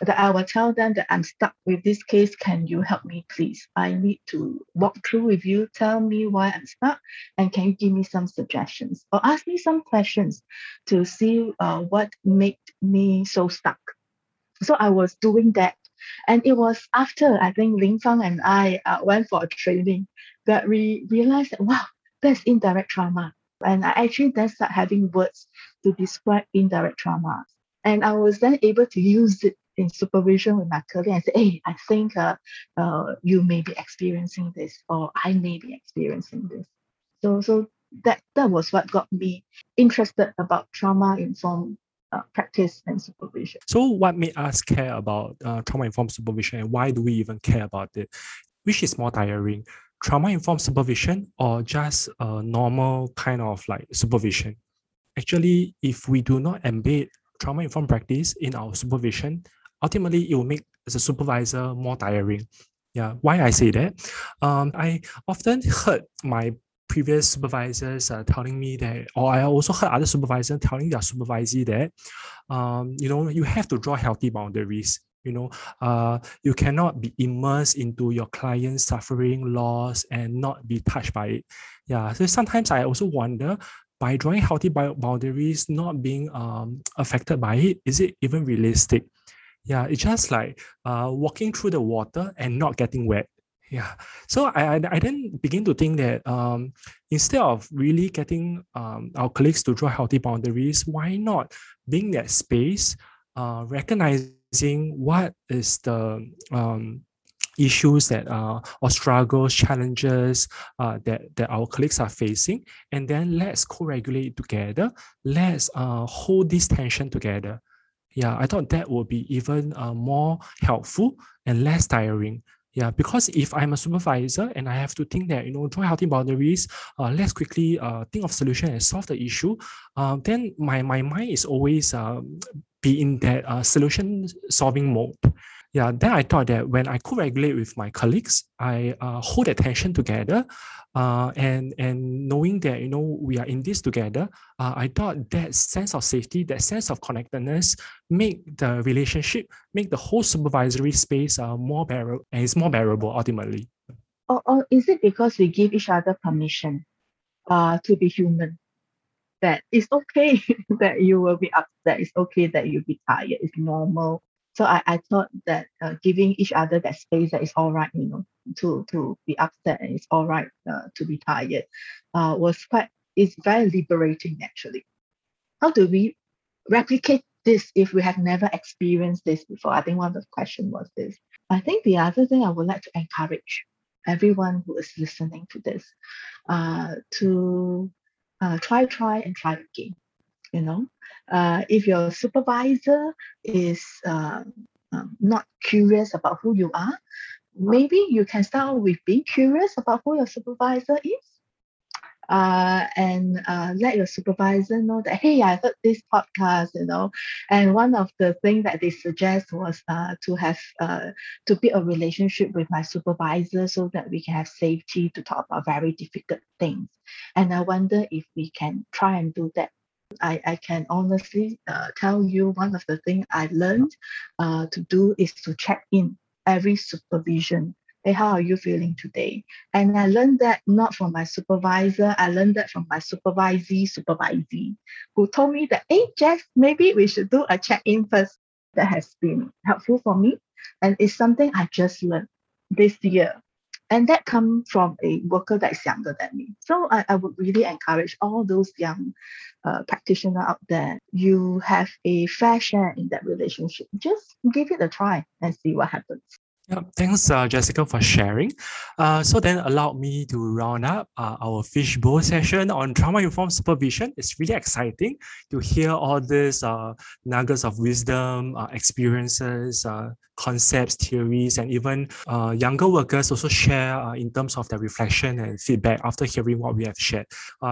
That I will tell them that I'm stuck with this case. Can you help me, please? I need to walk through with you. Tell me why I'm stuck, and can you give me some suggestions or ask me some questions to see uh, what made me so stuck so I was doing that. And it was after I think Ling Fang and I uh, went for a training that we realized that, wow, that's indirect trauma. And I actually then start having words to describe indirect trauma. And I was then able to use it in supervision with my colleague and say, hey, I think uh, uh, you may be experiencing this, or I may be experiencing this. So, so that that was what got me interested about trauma informed uh, practice and supervision. So, what made us care about uh, trauma informed supervision and why do we even care about it? Which is more tiring, trauma informed supervision or just a normal kind of like supervision? actually, if we do not embed trauma informed practice in our supervision, ultimately it will make the supervisor more tiring. Yeah, why I say that? Um, I often heard my previous supervisors uh, telling me that, or I also heard other supervisors telling their supervisee that, um, you know, you have to draw healthy boundaries. You know, uh, you cannot be immersed into your client's suffering, loss, and not be touched by it. Yeah, so sometimes I also wonder by drawing healthy boundaries, not being um, affected by it, is it even realistic? Yeah, it's just like uh, walking through the water and not getting wet. Yeah. So I, I, then begin to think that um, instead of really getting um, our colleagues to draw healthy boundaries, why not being that space, uh, recognizing what is the um, issues that uh, or struggles, challenges uh, that, that our colleagues are facing, and then let's co-regulate together. Let's uh, hold this tension together. Yeah, I thought that would be even uh, more helpful and less tiring. Yeah, because if I'm a supervisor and I have to think that, you know, draw healthy boundaries, uh, let's quickly uh, think of solution and solve the issue, uh, then my, my mind is always uh, be in that uh, solution solving mode. Yeah, then I thought that when I co-regulate with my colleagues, I uh, hold attention together, uh, and and knowing that you know we are in this together, uh, I thought that sense of safety, that sense of connectedness, make the relationship, make the whole supervisory space uh, more bearable, and it's more bearable ultimately. Or, or is it because we give each other permission, uh, to be human? That it's okay that you will be upset. It's okay that you'll be tired. It's normal so I, I thought that uh, giving each other that space that is all right, you know, to to be upset and it's all right uh, to be tired, uh, was quite it's very liberating actually. How do we replicate this if we have never experienced this before? I think one of the question was this. I think the other thing I would like to encourage everyone who is listening to this uh, to uh, try, try, and try again you know? Uh, if your supervisor is uh, um, not curious about who you are maybe you can start with being curious about who your supervisor is uh, and uh, let your supervisor know that hey i heard this podcast you know? And one of the things that they suggest was uh, to have uh, to build a relationship with my supervisor so that we can have safety to talk about very difficult things. And i wonder if we can try and do that I, I can honestly uh, tell you one of the things I learned uh, to do is to check in every supervision. Hey, how are you feeling today? And I learned that not from my supervisor, I learned that from my supervisee, supervisee, who told me that, hey, Jess, maybe we should do a check in first. That has been helpful for me. And it's something I just learned this year and that comes from a worker that's younger than me. So I, I would really encourage all those young uh, practitioners out there, you have a fair share in that relationship. Just give it a try and see what happens. Yeah, thanks, uh, Jessica, for sharing. Uh, so then allow me to round up uh, our fishbowl session on trauma-informed supervision. It's really exciting to hear all these uh, nuggets of wisdom, uh, experiences, uh, concepts, theories, and even younger workers also share in terms of their reflection and feedback after hearing what we have shared.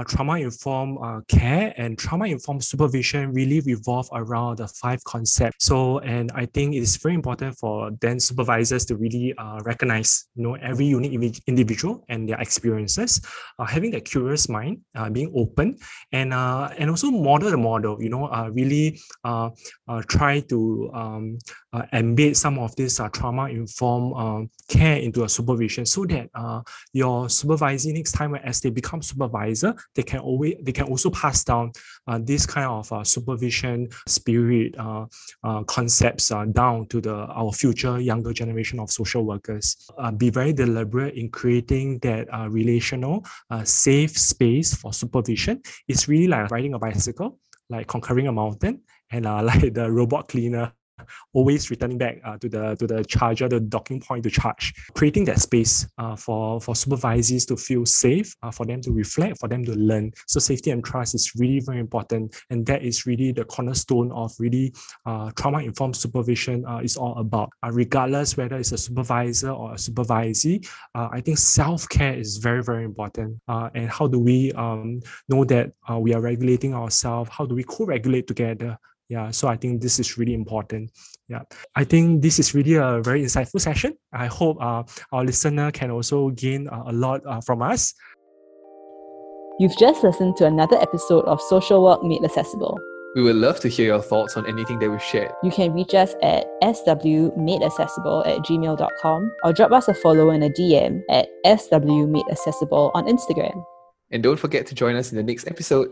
Trauma-informed care and trauma-informed supervision really revolve around the five concepts. So, and I think it is very important for then supervisors to really uh, recognize, you know, every unique individual and their experiences, uh, having that curious mind, uh, being open, and uh, and also model the model. You know, uh, really uh, uh, try to um, uh, embed some of this uh, trauma-informed uh, care into a supervision so that uh, your supervisor next time as they become supervisor, they can always they can also pass down this kind of supervision spirit concepts down to the our future younger generation of social workers. Uh, be very deliberate in creating that uh, relational, uh, safe space for supervision. It's really like riding a bicycle, like conquering a mountain, and uh, like the robot cleaner always returning back uh, to the to the charger, the docking point to charge, creating that space uh, for for supervisees to feel safe, uh, for them to reflect, for them to learn. So safety and trust is really very important, and that is really the cornerstone of really uh, trauma informed supervision uh, is all about. Uh, regardless whether it's a supervisor or a supervisee, I think self care is very very important. and how do we um, know that we are regulating ourselves? How do we co-regulate together? Yeah so i think this is really important yeah i think this is really a very insightful session i hope uh, our listener can also gain uh, a lot uh, from us you've just listened to another episode of social work made accessible we would love to hear your thoughts on anything that we've shared. You can reach us at swmadeaccessible at gmail.com or drop us a follow and a DM at swmadeaccessible on Instagram. And don't forget to join us in the next episode.